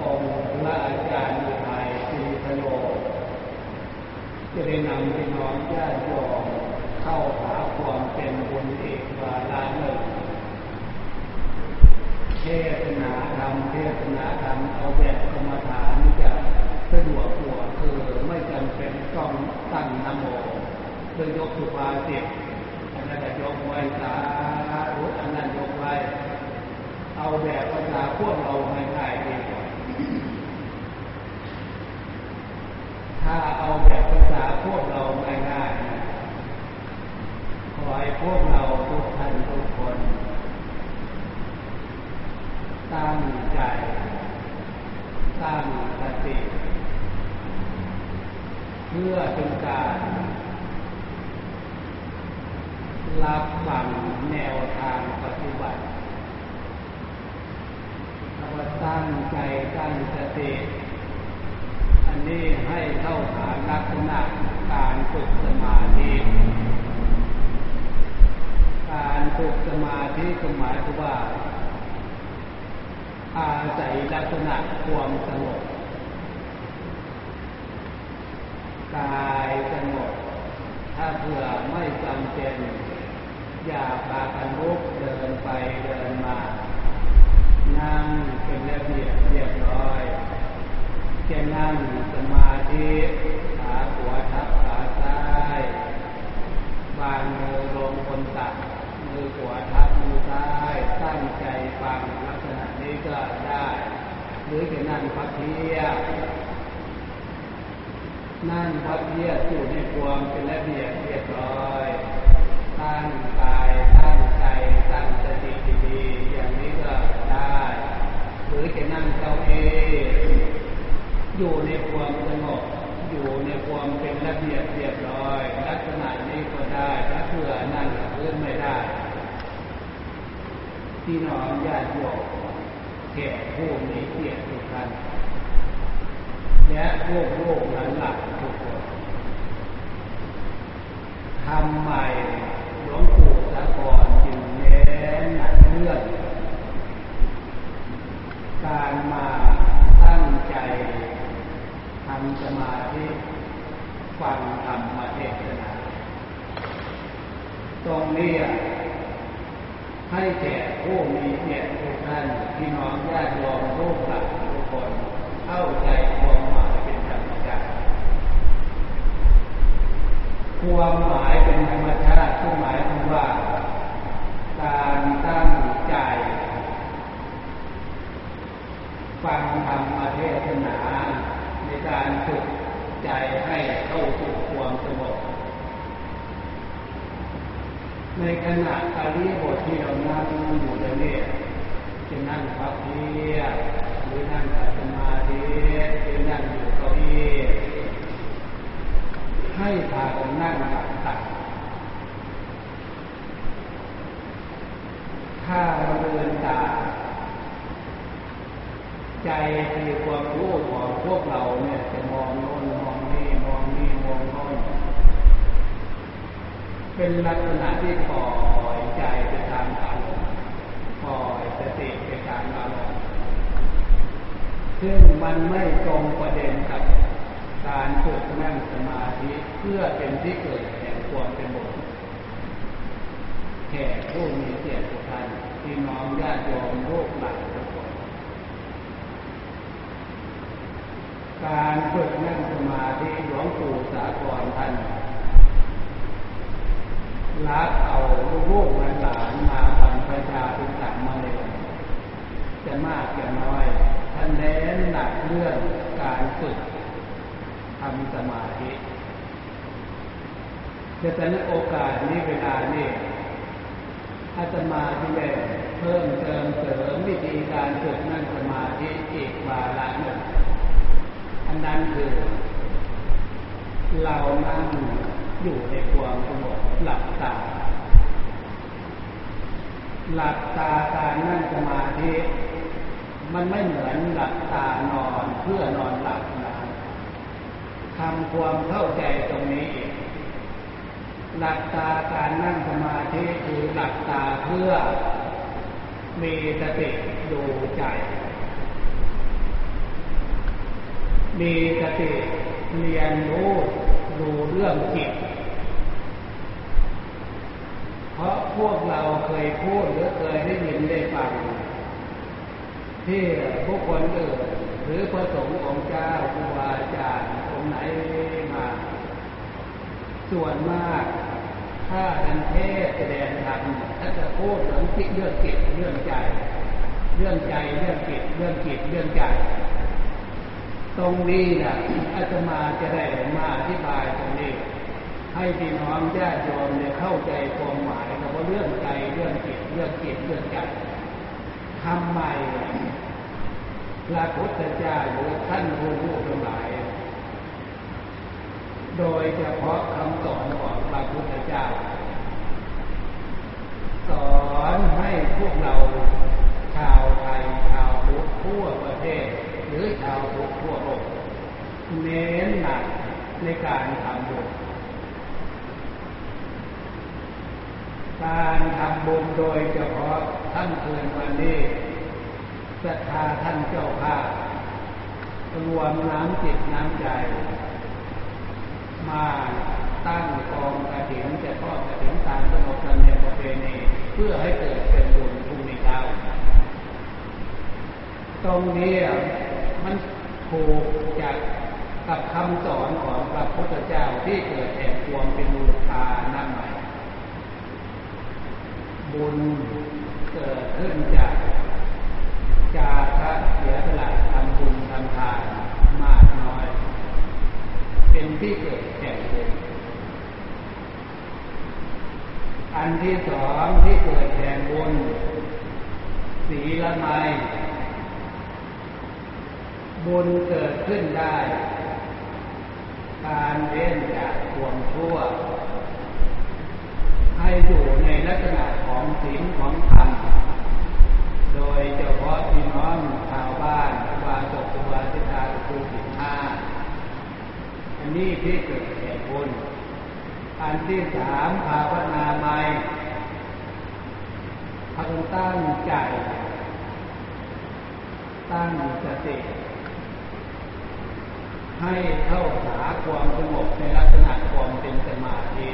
องค์พระอาจารย์อุทัยศรีพโลจะได้นำพี่น้องญาติโยมเข้าหาความเป็นบุญเอกวาระหนึ่งเทศนาธรรมเทศนาธรรมเอาแบบกรรมฐานจะสะดวกกว่าคือไม่จำเป็นต้องตั้งนโมเพื่อยกสุภาษิตอันนั้นยกไว้สาธุอันนั้นยกไว้ เอาแบบภาษาพวกเราง่ายๆดีกว่าถ้าเอาแบบภาษาพวกเราง่ายๆนะขอให้พวกเราทุกท่านทุกคน ตั้งใจ ตั้งสติ เพื่อเป็นการรับฟังแนวทางปฏิบัติ ว่าตั้งใจตั้งสติ อันนี้ให้เข้าหาลักษณะการฝึกสมาธิการฝึกสมาธิก็หมายถึงว่า อาศัยลักษณะความสงบกายสงบถ้าเผื่อไม่จำเป็น อย่าพากันลุกเดินไปเดินมา นั่งเป็นระเบียบเรียบร้อยจะนั่งสมาธิขาขวาทับขาซ้ายบางมือลงบนตักมือขวาทับมือซ้ายตั้งใจฟังลักษณะนี้ก็ได้ หรือจะนั่งพักเพียนั่งพักเพียอยู่ในความเป็นระเบียบเรียบร้อยตั้งกาย ตั้งใจตั้งสติดีๆอย่างนี้ก็ได้หรือจะนั่งเก้าอี้อยู่ในความสงบอยู่ในความเป็นระเบียบเรียบร้อย ลักษณะนี้ก็ได้ถ้าเผื่อนั่งกับพื้นไม่ได้ที่น้องญาติโยมแก่ผู้มีเกียรติทุกท่านและพวกโลกนั้นหลักทุกคนทำใหม่หลวงปู่สะกอน นหนักเรื่องการมาตั้งใจทำสมาธิฟังธรรมเทศนา ตรงนี้ให้แก่ผู้มีเกียรติทุกท่านพี่น้องญาติโยมลูกหลานทุกคนเข้าใจความหมายเป็นธรรมชาติความหมายเป็นธรรมชาติคือหมายถึงว่า การตั้งใจ ฟังธรรมเทศนาในการฝึกใจให้เข้าสู่ความสงบในขณะอริบทที่เรานั่งอยู่ในนี้จะนั่งพับเพียหรือนั่งสมาธิหรือนั่งอยู่เก้าอี้ให้พากันนั่งหลับตา ถ้าเราเดินตาใจคือความรู้ของพวกเราเนี่ยจะมองโน้นมองนี่มองนี่มองโน้นเป็นลักษณะที่ปล่อยใจไปตามอารมณ์ปล่อยสติไปตามอารมณ์ซึ่งมันไม่ตรงประเด็นกับการฝึกนั่งสมาธิเพื่อเป็นที่เกิดแห่งความเป็นบุญ แขกผู้มีเกียรติทุกท่านพี่น้องญาติโยมลูกหลานทุกคนการฝึกนั่งสมาธิหลวงปู่สากรท่านรับเอาลูกหลานมาบรรพชาเป็นสามมาเลยจะมากจะน้อยท่านเน้นหนักเรื่องการฝึกทำสมาธิแต่แต่ในโอกาสนี้เวลานี้ อาตมาที่ได้เพิ่มเติมเสริมวิธีการฝึกนั่งสมาธิอีกวาระหนึ่งอันนั้นคือ เรานั่งอยู่ในความสงบหลับตา หลับตาการนั่งสมาธิมันไม่เหมือนหลับตานอนเพื่อนอนหลับนะทำความเข้าใจตรงนี้เอง หลับตาการนั่งสมาธิคือหลับตาเพื่อมีสติดูใจมีสติเรียนรู้ดูเรื่องจิต เพราะพวกเราเคยพูดหรือเคยได้ยินได้ฟัง ที่ผู้คนอื่นหรือพระสงฆ์ของเจ้าครูบาอาจารย์องค์ไหนมา ส่วนมาก ถ้าท่านเทศแสดงธรรมท่านจะพูดเรื่องจิตเรื่องจิตเรื่องใจ เรื่องใจเรื่องจิตเรื่องจิตเรื่องใจตรงนี้นะอาตมาจะได้มาอธิบายตรงนี้ ให้พี่น้องญาติโยมเนี่ยเข้าใจความหมายคำว่าเรื่องใจเรื่องจิตเรื่องจิตเรื่องใจทำไมพระพุทธเจ้าหรือท่านผู้รู้ทั้งหลาย โดยเฉพาะคำสอนของพระพุทธเจ้า สอนให้พวกเราชาวไทยชาวพุทธทั่วประเทศ หรือชาวพุทธทั่วโลกเน้นหนักในการทำบุญการทำบุญโดยเฉพาะท่านคืนวันนี้ศรัทธาท่านเจ้าภาพรวมน้ำจิตน้ำใจ มาตั้งกองกระถิ่นจะทอดกระถิ่นตามขนบธรรมเนียมประเพณีเพื่อให้เกิดเป็นบุญพรุ่งนี้เช้าตรงนี้มันถูกจากกับคำสอนของพระพุทธเจ้าที่เกิดแห่งความเป็นมูลคานั่นหมายบุญเกิดขึ้นจากจาระเสียสละทำบุญทำทานมากน้อย เป็นที่เกิดแห่งบุญอันที่สองที่เกิดแห่งบุญสีละไมบุญเกิดขึ้นได้ การเว้นจากความชั่ว ให้อยู่ในลักษณะของศีลของธรรม โดยเฉพาะพี่น้องชาวบ้านวาสกุวาสิตาครูสิบห้า อันนี้ที่เกิดแห่งบุญอันที่สามภาวนาใหม่พังตั้งใจ ตั้งสติให้เข้าหาความสงบในลักษณะความเป็นสมาธิ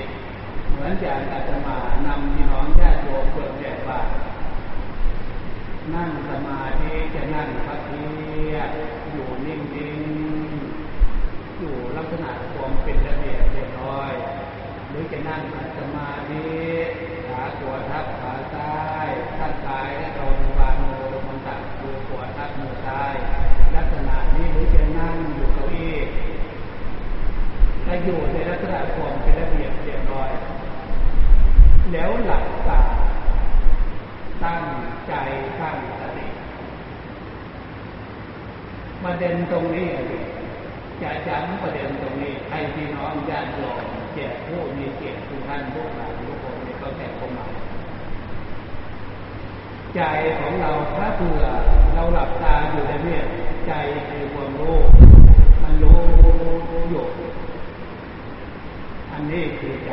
เหมือนอย่างอาตมานำพี่น้องญาติโยมเปิดแบบว่านั่งสมาธิจะนั่งพักเพียอยู่นิ่งๆ อยู่ลักษณะความเป็นระเบียบเรียบร้อย หรือจะนั่งสมาธิขาขวาทับขาซ้ายท่านซ้ายและโดนวางมือลงบนตักมือขวาทับมือซ้าย ลักษณะนี้หรือจะนั่งอยู่เก้าอี้จะอยู่ในลักษณะความเป็นระเบียบเรียบร้อย แล้วหลับตาตั้งใจตั้งสติประเด็นตรงนี้ จะจำประเด็นตรงนี้ให้พี่น้องญาติโยมแก่ผู้มีเกียรติทุกท่านทุกหลายทุกคนในเข้าใจความหมายใจของเราถ้าเผื่อเราหลับตาอยู่ในเนี่ยใจคือความรู้มันรู้อยู่อันนี้คือใจ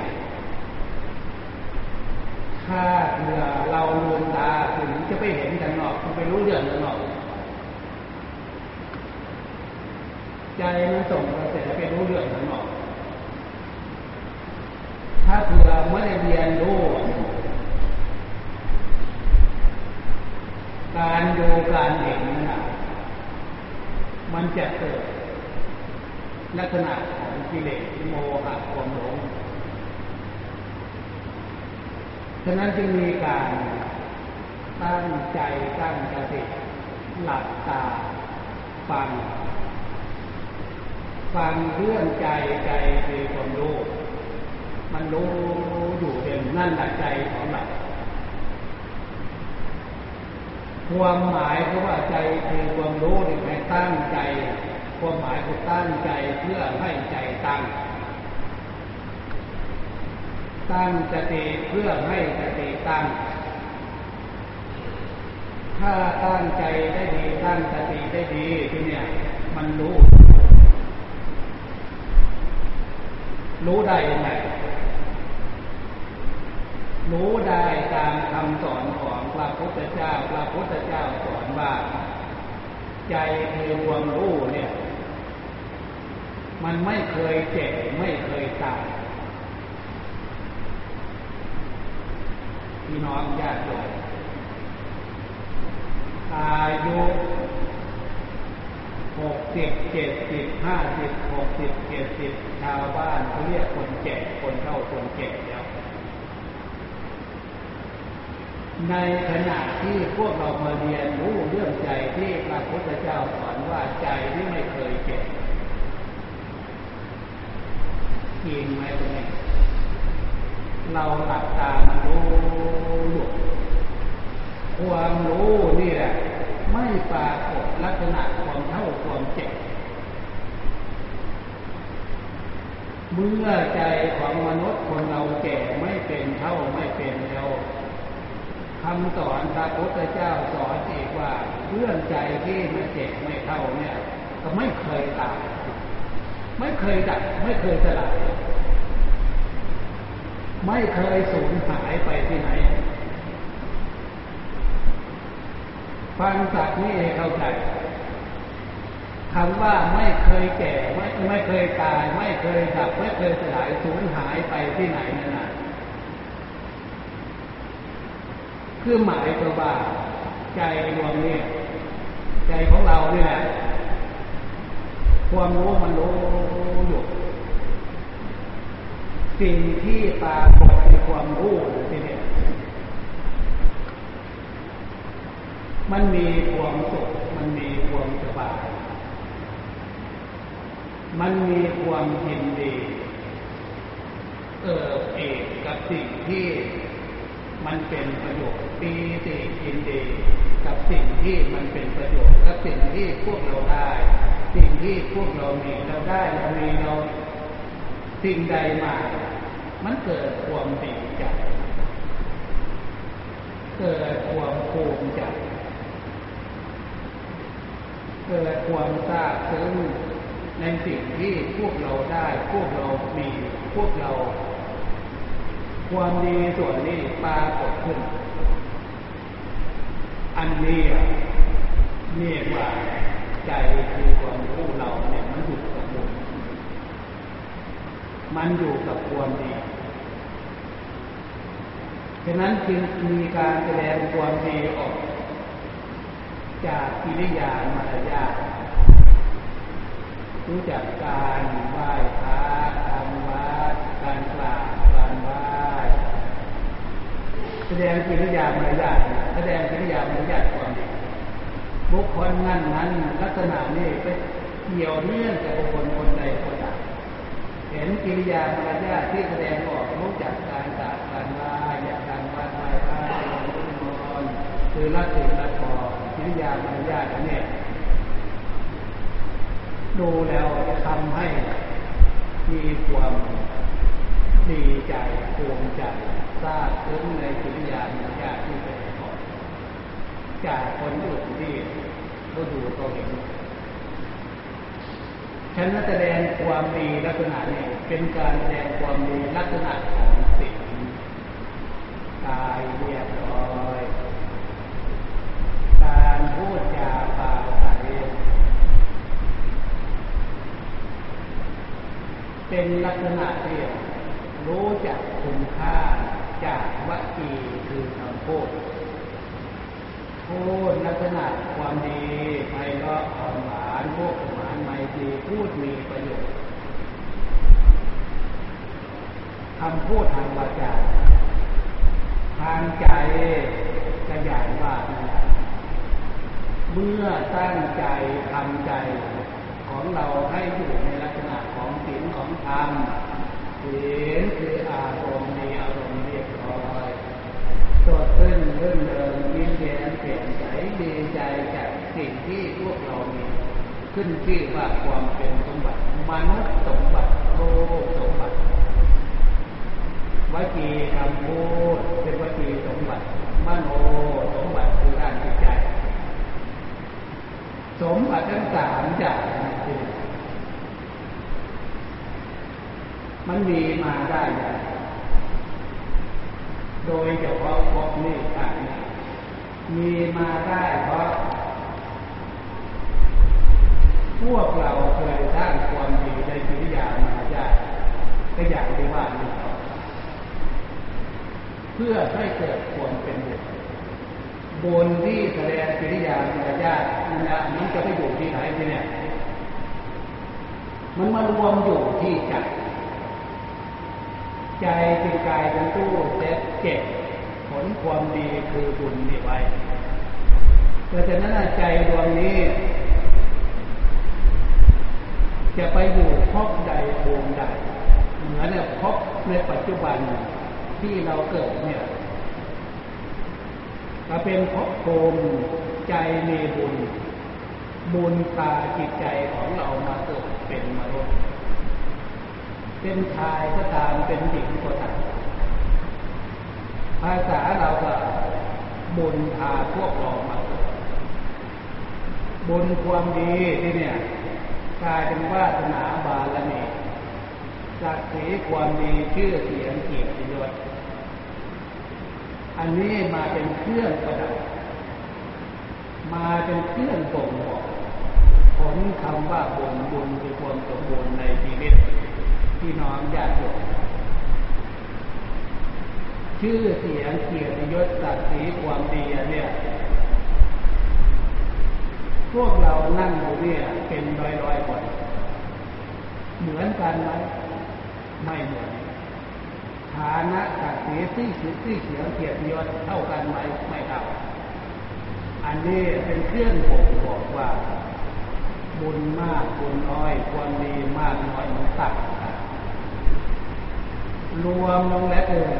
ถ้าเผื่อเราลืมตาถึงจะไปเห็นกันนอกไปรู้เรื่องกันนอก ใจมันส่งกระแสไปรู้เรื่องกันนอกถ้าเผื่อไม่ได้เรียนรู้ การดูการเห็นนะมันจะเกิดลักษณะของกิเลสโมหะความหลง ฉะนั้นจึงมีการตั้งใจตั้งสติหลับตาฟัง ฟังเรื่องใจใจคือความรู้ มันรู้อยู่เด่นนั่นแหละใจของเราความหมายคือว่าใจคือความรู้นี่ให้ตั้งใจ ความหมายคือตั้งใจเพื่อให้ใจตั้ง ตั้งสติเพื่อให้สติตั้ง ถ้าตั้งใจได้ดีตั้งสติได้ดีที่เนี่ย มันรู้ รู้ได้ยังไงรู้ได้ตามคำสอนของพระพุทธเจ้า พระพุทธเจ้าสอนว่า ใจคือความรู้เนี่ย มันไม่เคยเจ็บไม่เคยตายพี่น้องญาติโยมอายุ หกสิบเจ็ดสิบห้าสิบหกสิบเจ็ดสิบชาวบ้านเขาเรียกคนแก่คนเฒ่าคนแก่แล้ว ในขณะที่พวกเรามาเรียนรู้เรื่องใจที่พระพุทธเจ้าสอนว่าใจที่ไม่เคยเจ็บจริงไหมตรงนี้เราหลับตามารู้ความรู้นี่แหละ ไม่ปรากฏลักษณะความเท่าความเจ็บเมื่อใจของมนุษย์คนเราแก่ไม่เป็นเท่าไม่เป็นแล้วคำสอนพระพุทธเจ้าสอนอีกว่าเรื่องใจที่ไม่เจ็บไม่เท่าเนี่ย ก็ไม่เคยตายไม่เคยดับไม่เคยสลายไม่เคยสูญหายไปที่ไหน ฟังจากนี้ให้เข้าใจคำว่าไม่เคยแก่ไม่ไม่เคยตาย ไม่เคยดับไม่เคยสลายสูญหายไปที่ไหนนั่นนะคือหมายตัวว่าใจรวมเนี่ใจของเราเนี่ยความรู้มันรู้อยู่สิ่งที่ปรากฏในความรู้ที่เนี่ย มันมีความสุข มันมีความสบาย มันมีความยินดี เออเอกกับสิ่งที่มันเป็นประโยชน์ปีติยินดีกับสิ่งที่มันเป็นประโยชน์กับสิ่งที่พวกเราได้ สิ่งที่พวกเรามีเราได้เรามีเราสิ่งใดมา มันเกิดความดีใจเกิดความภูมิใจ เกิดความทราบซึ้งในสิ่งที่พวกเราได้ พวกเรามีพวกเรา ความดีส่วนนี้ปรากฏขึ้น อันนี้เรียกว่าใจคือความรู้เราเนี่ยมันอยู่กับบุญมันอยู่กับความดีฉะนั้นจึงมีการแสดงความดีออก จากกิริยามารยาทรู้จักการไหว้พระทำวัดการกราบการไหว้แสดงกิริยามารยาทแสดงกิริยามารยาทความดีบุคคลนั้นนั้นลักษณะนี้ไปเกี่ยวเนื่องกับบุคคลคนใดคนหนึ่งเห็นกิริยามารยาทที่แสดงออกรู้จักการกราบการไหว้อยากการไหว้ไหว้พระรุ่นนอนคือรักสิ่งรักพอ ริยามารยาทเนี่ยดูแล้วจะทำให้มีความดีใจภูมิใจทราบซึ้งในกิริยามารยาทที่เป็นออกจากคนอื่นที่เขาดูเขาเห็นฉันแสดงความดีลักษณะนี้เป็นการแสดงความดีลักษณะของสิ่งกายเรียบร้อย การพูดจาปาใส เป็นลักษณะที่รู้จักคุณค่าจากวัจีคือคำพูดพูดลักษณะความดีไพเราะอ่อนหวานพวกหวานไมตรีพูดมีประโยชน์คำพูดทางวาจาทางใจกระยายว่าเมื่อตั้งใจทำใจ ของเราให้อยู่ในลักษณะของศีลของธรรมศีลคืออารมณ์ในอารมณ์เรียบร้อยสดขึ้นเรื่นเริงยิ้มแย้มเปลี่ยนใสดีใจจากสิ่งที่พวกเรามีขึ้นชื่อว่าความเป็นสมบัติมนุษย์สมบัติโลกสมบัติวจีคำพูดเป็นวจีสมบัติมโนสมบัติคือด้านจิตใจ สมบัติทั้งสามอย่างมันมีมาได้อย่างโดยเฉพาะพวกนี้ต่างมีมาได้เพราะพวกเราเคยสร้างความดีในกิริยามาได้ก็อย่างที่ว่านี่เพื่อให้เกิดความเป็นบุ ญบนที่แสดงกิริยามารยาทนั่นแหละมันจะไปอยู่ที่ไหนที่เนี่ย มันมารวมอยู่ที่ใจใจเป็นกายเป็นตู้เซ็ตเก็บผลความดีคือบุญนี่ไว้แต่จากนั้นใจดวงนี้ จะไปอยู่พบใดภูมิใดเหมือนเนี่ยพบในปัจจุบันที่เราเกิดเนี่ย ถ้าเป็นพบภูมิใจมีบุญ บุญตาจิตใจของเรามาเกิดเป็นมนุษย์ เป็นชายก็ตามเป็นหญิงก็ตามภาษาเราก็บุญพาพวกเรามาเกิดบุญความดีที่เนี่ยกลายเป็นวาสนาบารมีศักดิ์ศรีความดีชื่อเสียงเกียรติยศ อันนี้มาเป็นเครื่องประดับ มาเป็นเครื่องบ่งบอกผลคำว่าบุญบุญคือความสมบูรณ์ในชีวิตที่น้องญาติโยมชื่อเสียงเกียรติยศศักดิ์ศรีความดีเนี่ย พวกเรานั่งอยู่เนี่ยเป็นร้อยร้อยคนเหมือนกันไหมไม่เหมือน ฐานะศักดิ์ศรีที่สุดที่เสียงเกียรติยศเท่ากันไหมไม่เท่าอันนี้เป็นเครื่องบ่งบอกว่า บุญมากบุญน้อยความดีมากน้อยมันต่างกันรวมลงแล้วเออ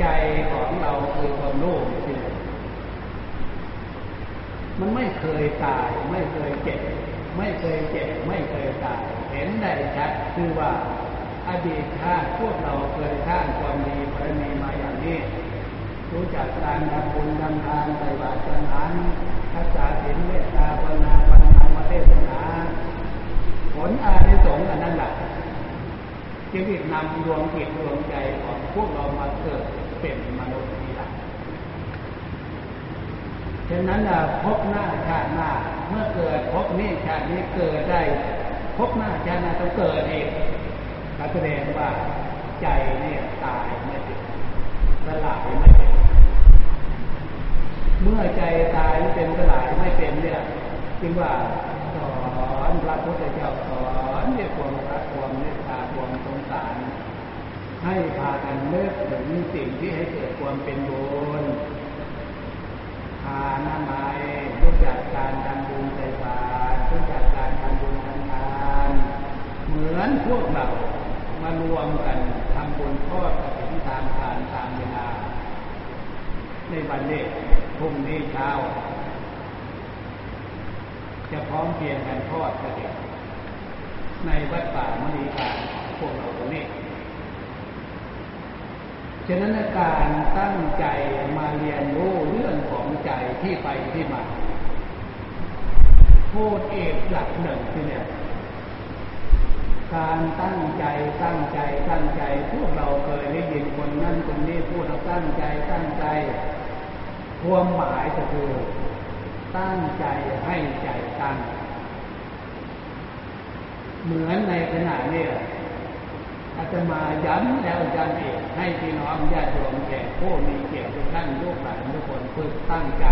ใจของเราคือความโลภที่มันไม่เคยตาย ไม่เคยเจ็บ ไม่เคยเจ็บ ไม่เคยตาย เห็นได้ชัดคือว่า อดีตชาติพวกเราเคยสร้างความดีบารมีมาอย่างนี้ รู้จักการทำบุญทำทานใส่บาตรสนานทักษะศีลเมตตาภาวนาปัญญามาเทศนาผลอานิสงส์อันนั้นแหละจึงนำดวงจิตดวงใจของพวกเรามาเกิดเป็นมนุษย์นี่แหละฉะนั้นพบหน้าชาติหน้าเมื่อเกิดพบนี้ชาตินี้เกิดได้พบหน้าชาติหน้าต้องเกิดเแสดงว่าใจเนี่ยตายไม่เป็นสลายไม่เป็นเมื่อใจตายไม่เป็นสลายไม่เป็นเนี่ยจึงว่าสอนพระพุทธเจ้าสอนเนี่ยความรักความเมตตาความสงสาร ให้พากันเลิกถึงสิ่งที่ให้เกิดความเป็นบุญทานาไมรู้จักการทำบุญใส่บาตรรู้จักการทำบุญทำทาน เหมือนพวกเรา มารวมกันทำบุญทอดกระถิ่นตามการตามเวลา ในวันนี้พรุ่งนี้เช้า จะพร้อมเพียงกันทอดกระถิ่นในวัดป่ามณีการพวกเราตรงนี้ฉะนั้นการตั้งใจมาเรียนรู้เรื่องของใจที่ไปที่มา โทษเอกหลักหนึ่งที่เนี่ย การตั้งใจตั้งใจตั้งใจพวกเราเคยได้ยินคนนั่นคนนี้พูดเราตั้งใจตั้งใจความหมายก็คือตั้งใจให้ใจตั้ง เหมือนในขณะนี้อาจะมาย้ำแล้วย้ำอีกให้พี่น้องญาติโยมแก่ผู้มีเกียรติทุกท่านลูกหลานทุกคนฝึกตั้งใจ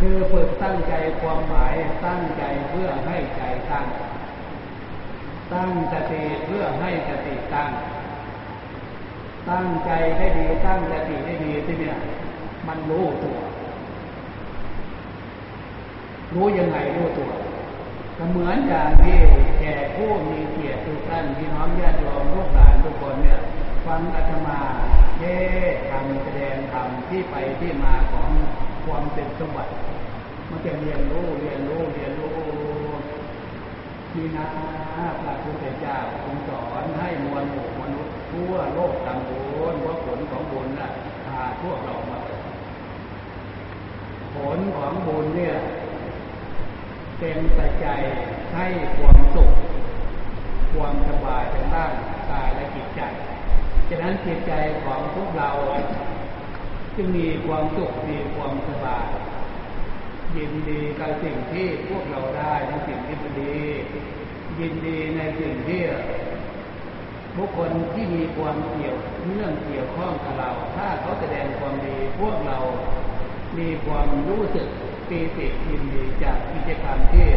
คือฝึกตั้งใจความหมายตั้งใจเพื่อให้ใจตั้ง ตั้งสติเพื่อให้สติตั้ง ตั้งใจได้ดีตั้งสติได้ดีที่เนี่ยมันรู้ตัว รู้ยังไงรู้ตัวก็เหมือนอย่างที่แก่ผู้มีเกียรติทุกท่านพี่น้องญาติโยมลูกหลานทุกคนเนี่ยฟังอาตมาเทศทำแสดงธรรมที่ไปที่มาของความเป็นสมบัติ มันจะเรียนรู้เรียนรู้เรียนรู้ มีนะพระพุทธเจ้าทรงสอนให้มวลหมู่มนุษย์ทั่วโลกทำบุญว่าผลของบุญน่ะพาพวกเรามาผลของบุญเนี่ยเป็นปัจจัยให้ความสุข ความสบายทางด้านกายและจิตใจ ฉะนั้นจิตใจของพวกเรา จึงมีความสุขมีความสบาย ยินดีกับสิ่งที่พวกเราได้ในสิ่งที่ดี ยินดีในสิ่งที่บุคคลที่มีความเกี่ยวเนื่องเกี่ยวข้องกับเรา ถ้าเขาแสดงความดี พวกเรา มีความรู้สึกปีติยินดีจากกิจกรรมที่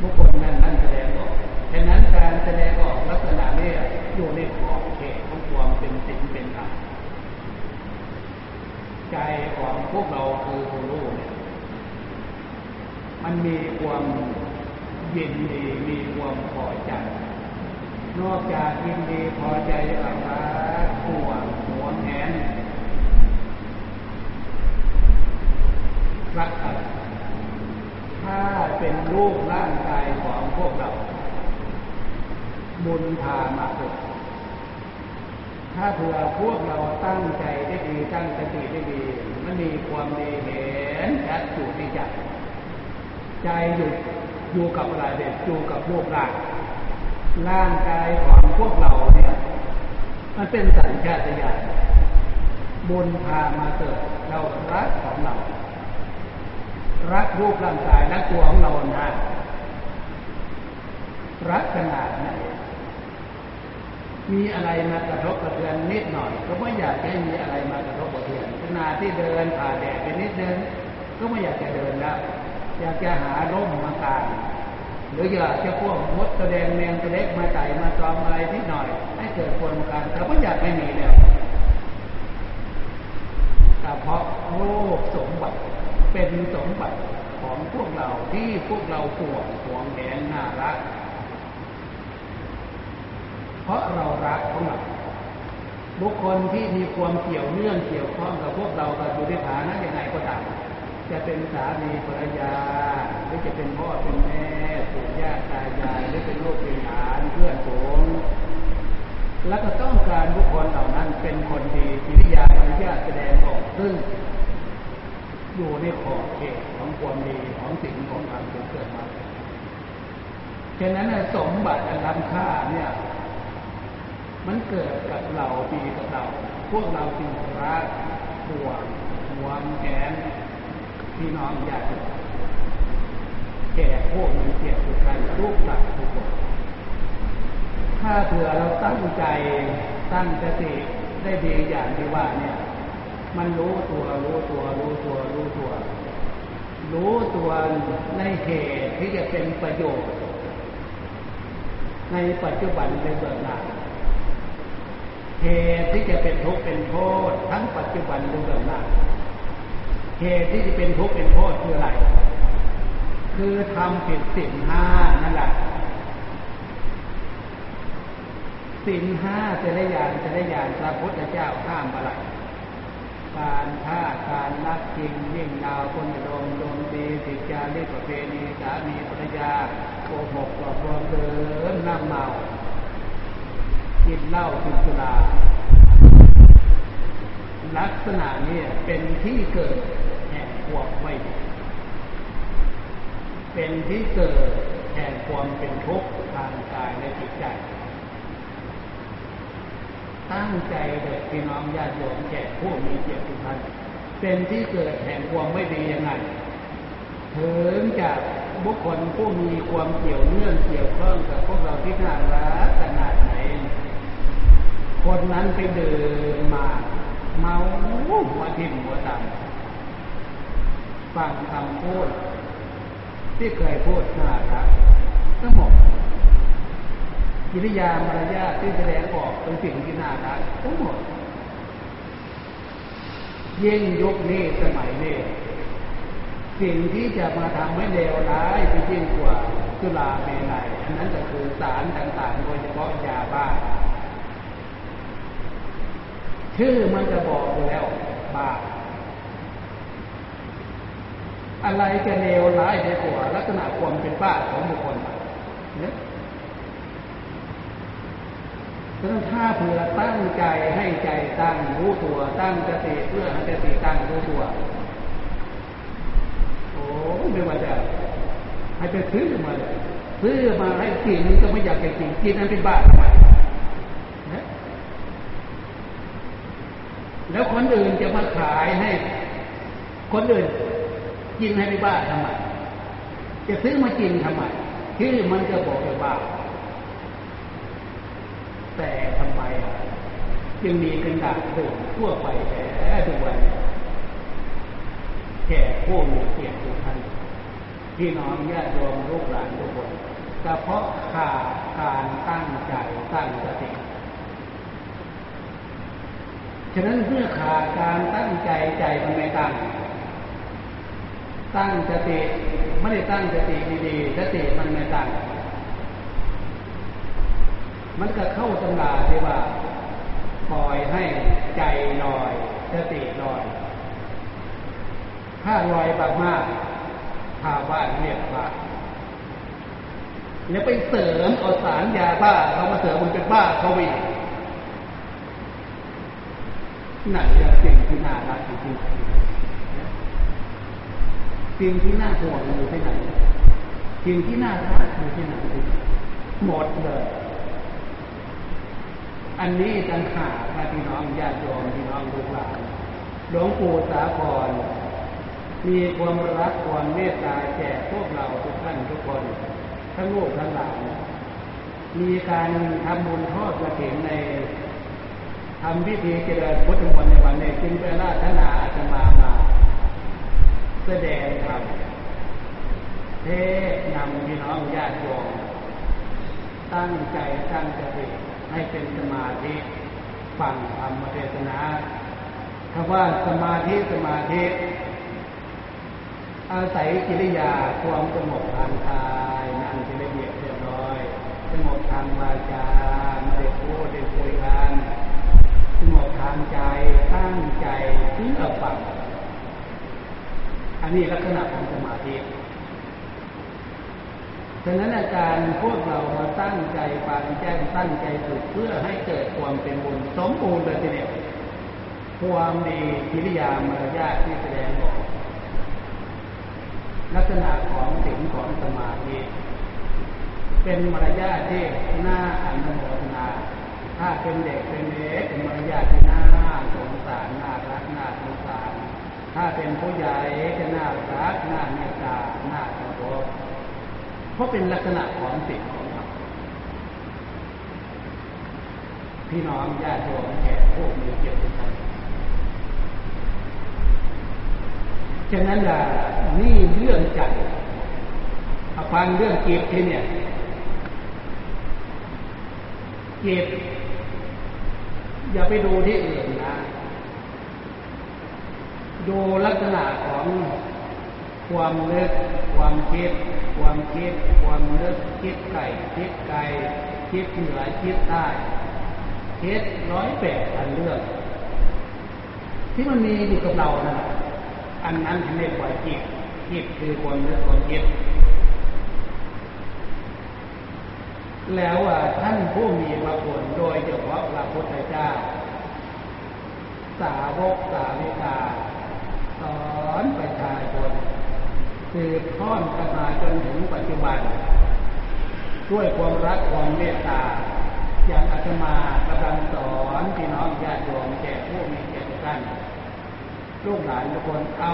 บุคคลนั้นนั้นแสดงออกฉะนั้นการแสดงออกลักษณะนี้อยู่ในขอบเขตของความเป็นสิ่งเป็นธรรมใจของพวกเราคือผู้รู้เนี่ย มันมีความยินดีมีความพอใจ นอกจากยินดีพอใจกับรักห่วงหัวแหนรักอะไรถ้าเป็นรูปร่างกายของพวกเราบุญพามาเกิดถ้าเผื่อพวกเราตั้งใจได้ดีตั้งสติได้ดี มันมีความดีเห็นชัดอยู่ที่ใจ ใจอยู่อยู่กับอะไรเด็ดอยู่กับพวกร่างร่างกายของพวกเราเนี่ยมันเป็นสัญชาตญาณบุญพามาเกิดเรารักของเรา รักรูปร่างกายรักตัวของเรานะรักขนาดไหนมีอะไรมากระทบกระเทือนนิดหน่อย ก็ไม่อยากให้มีอะไรมากระทบกระเทือนขณะที่เดินผ่าแดดไปนิดนึงก็ไม่อยากจะเดินแล้ว อยากจะหาร่มมากางหรืออยากจะพวกมดแสดงแมงตะเล็กมาไต่มาตอมอะไรนิดหน่อย ให้เกิดคนการแต่ก็อยากไม่มีแล้วแต่เพราะโลกสมบัติเป็นสมบัติของพวกเราที่พวกเราห่วงห่วงแหนน่ารัก เพราะเรารักของเราบุคคลที่มีความเกี่ยวเนื่องเกี่ยวข้องกับพวกเรากับอยู่ในฐานะย่างไรก็ตาม จะเป็นสามีภรรยา หรือจะเป็นพ่อเป็นแม่ปู่ย่าตายายหรือเป็นลูกเป็นหลานเพื่อนฝูงแล้วก็ต้องการบุคคลเหล่านั้นเป็นคนดีกิริยามารยาแสดงออกซึ่งอยู่ในขอบเขตของความดีของสิ่งของธรรมที่เกิดมาฉะนั้นสมบัติอันล้ำค่าเนี่ย มันเกิดกับเราปีกับเรา พวกเราจึงรักห่วงหวงแขน พี่น้องญาติแก่พวกมีเกียรติกันรูปสัตว์ทุกคนถ้าเผื่อเราตั้งใจตั้งสติได้ดีอย่างที่ว่าเนี่ย มันรู้ตัวรู้ตัวรู้ตัวรู้ตัว รู้ตัวในเหตุที่จะเป็นประโยชน์ ในปัจจุบันในเบื้องหน้าเหตุที่จะเป็นทุกข์เป็นโทษทั้งปัจจุบันในเบื้องหน้า เหตุที่จะเป็นทุกข์เป็นโทษคืออะไร คือทำผิดสินห้านั่นแหละสินห้าจะได้ยานจะได้ยานพระพุทธเจ้าห้ามอะไร การฆ่าการนักจริงยิ่งดาวคนโดมโดมตีสิจารีประเพณีสามีภรรยาโกหกหลอกลวงเดินน้ำเมากินเหล้ากินสุรา ลักษณะนี้เป็นที่เกิดแห่งความไม่ดีเป็นที่เกิดแห่งความเป็นทุกข์ทางกายและจิตใจ ตั้งใจเด็กพี่น้องญาติโยมแก่ผู้มีเกียรติท่านเป็นที่เกิดแห่งความไม่ดียังไงถึงจากบุคคลผู้มีความเกี่ยวเนื่องเกี่ยวข้องกับพวกเราที่น่ารักขนาดไหนคนนั้นไปเดินมา เมาหัวทิ่มหัวต่ำฟังคำพูด ที่เคยพูดน่ารักทั้งหมดกิริยามารยาทที่แสดงออกเป็นสิ่งที่น่ารักทั้งหมดยิ่งยุคนี้สมัยนี้สิ่งที่จะมาทำให้เลวร้ายไปยิ่งกว่าสุราเมลัยอันนั้นก็คือสารต่างๆ โดยเฉพาะยาบ้า ชื่อมันจะบอกอยู่แล้วบ้าอะไรจะเลวร้ายในกว่าลักษณะความเป็นบ้าของบุคคลเนี่ยฉะนั้นถ้าเผื่อตั้งใจให้ใจตั้งรู้ตัว ตั้งสติเพื่อให้สติตั้งรู้ตัว โอ้ไม่ว่าจะให้ไปซื้อมาเลยซื้อมาให้กินก็ไม่อยากจะกินกินนั้นเป็นบ้าทำไม แล้วคนอื่นจะมาขายให้ คนอื่นกินให้ไปบ้าทำไมจะซื้อมากินทำไมที่มันจะบอกไปบ้า แต่ทำไมจึงมีกันดาษดื่มทั่วไปแค่ทุกวันแก่ผู้มีเกียรติทุกท่านพี่น้องญาติโยมลูกหลานทุกคนแต่เพราะขาดการตั้งใจตั้งสติ ฉะนั้นเมื่อขาดการตั้งใจใจมันไม่ตั้ง ตั้งสติไม่ได้ตั้งสติดีๆสติมันไม่ตั้ง มันก็เข้าตำราที่ว่าปล่อยให้ใจลอยสติลอย ถ้าลอยมากๆภาวะเรียกว่าเนี่ยไปเสริมเอาสารยาบ้าเขามาเสริมมันเป็นบ้าเขาอีก ไหนอะสิ่งที่น่ารักอยู่ที่ไหนสิ่งที่น่าห่วงอยู่ที่ไหนสิ่งที่น่ารักอยู่ที่ไหนหมดเลย อันนี้ต่างหากนะพี่น้องญาติโยมพี่น้องลูกหลานหลวงปู่สาครมีความรักความเมตตาแก่พวกเราทุกท่านทุกคน ทั้งลูกทั้งหลานมีการทำบุญทอดกระถิ่นใน ทำพิธีเจริญพุทธมนต์ในวันนี้จึงเป็นราชนาอาตมามา แสดงธรรมเทศนำพี่น้องญาติโยมตั้งใจตั้งสติให้เป็นสมาธิฟังธรรมเทศนาคำว่าสมาธิสมาธิ อาศัยกิริยาความสงบทางกายนั่งที่ละเอียดเรียบร้อยสงบทางวาจาไม่ได้พูดได้คุยกัน สงบทางใจตั้งใจเพื่อฟังอันนี้ลักษณะของสมาธิฉะนั้นอาการพวกเรามาตั้งใจฟังแจ้งตั้งใจฝึกเพื่อให้เกิดความเป็นบุญสมบูรณ์เลยทีเดียวความดีกิริยามารยาทที่แสดงออกลักษณะของสิ่งของสมาธิเป็นมารยาทที่น่าอนุโมทน ถ้าเป็นเด็กเป็นเล็กมารยาทที่น่าสงสารน่ารักน่าสงสาร ถ้าเป็นผู้ใหญ่จะน่ารักน่าเมตตาน่าเคารพเพราะเป็นลักษณะของสิ่งของเราพี่น้องญาติโยมแก่พวกมีเกียรติชัยฉะนั้นล่ะนี่เรื่องใจฟังเรื่องเก็บที่เนี่ยเก็บ อย่าไปดูที่อื่นนะ ดูลักษณะของความเลิกความคิด ความคิด ความเลิกคิดไก่ คิดไก่ คิดเหนือ คิดใต้ คิดร้อยแปดพันเรื่อง ที่มันมีอยู่กับเรานะอันนั้นเรียกว่าจิตจิตคือความเลิกความคิด แล้วท่านผู้มีพระคุณโดยเฉพาะพระพุทธเจ้า สาวกสาวิกาสอนประชาชนสืบทอดกันมาจนถึงปัจจุบัน ด้วยความรักความเมตตา อย่างอาตมากำลังสอนพี่น้องญาติโยมแก่ผู้มีเกียรติกันลูกหลานทุกคนเอา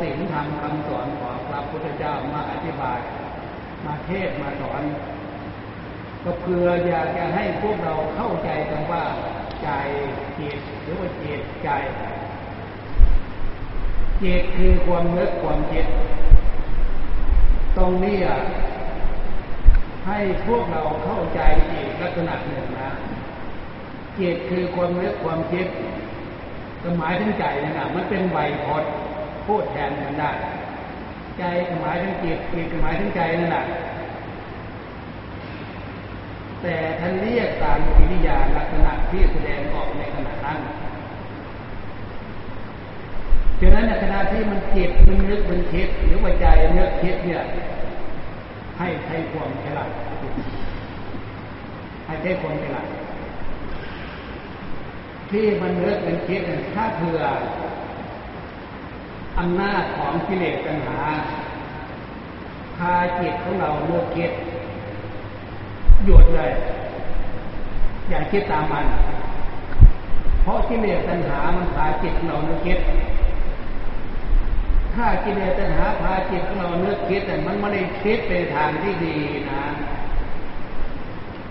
สิ่งธรรมคำสอนของพระพุทธเจ้ามาอธิบาย มาเทศมาสอน ก็เพื่ออยากจะให้พวกเราเข้าใจกันว่าใจจิตหรือว่าจิตใจจิตคือความนึกความคิด ตรงนี้อะให้พวกเราเข้าใจอีกลักษณะหนึ่งนะจิตคือความนึกความคิดหมายถึงใจนะนะมันเป็นไวยพจน์พูดแทนกันได้ ใจหมายถึงจิตจิตหมายถึงใจนั่นแหละ แต่ท่านเรียกตามกิริยาลักษณะที่แสดงออกในขณะนั้นฉะนั้นในขณะที่มันจิตมันนึกมันคิดหรือว่าใจนึกคิดเนี่ย ให้ใช้ความฉลาดให้ใช้ความฉลาดที่มันเลิกมันคิดถ้าเผื่ออำนาจของกิเลสปัญหาพาจิตของเราเลิกคิด หยุดเลย อย่าคิดตามมัน เพราะกิเลสตัณหามันพาจิตเรานึกคิด ถ้ากิเลสตัณหาพาจิตเรานึกคิดแต่มันไม่ได้คิดไปทางที่ดีนะ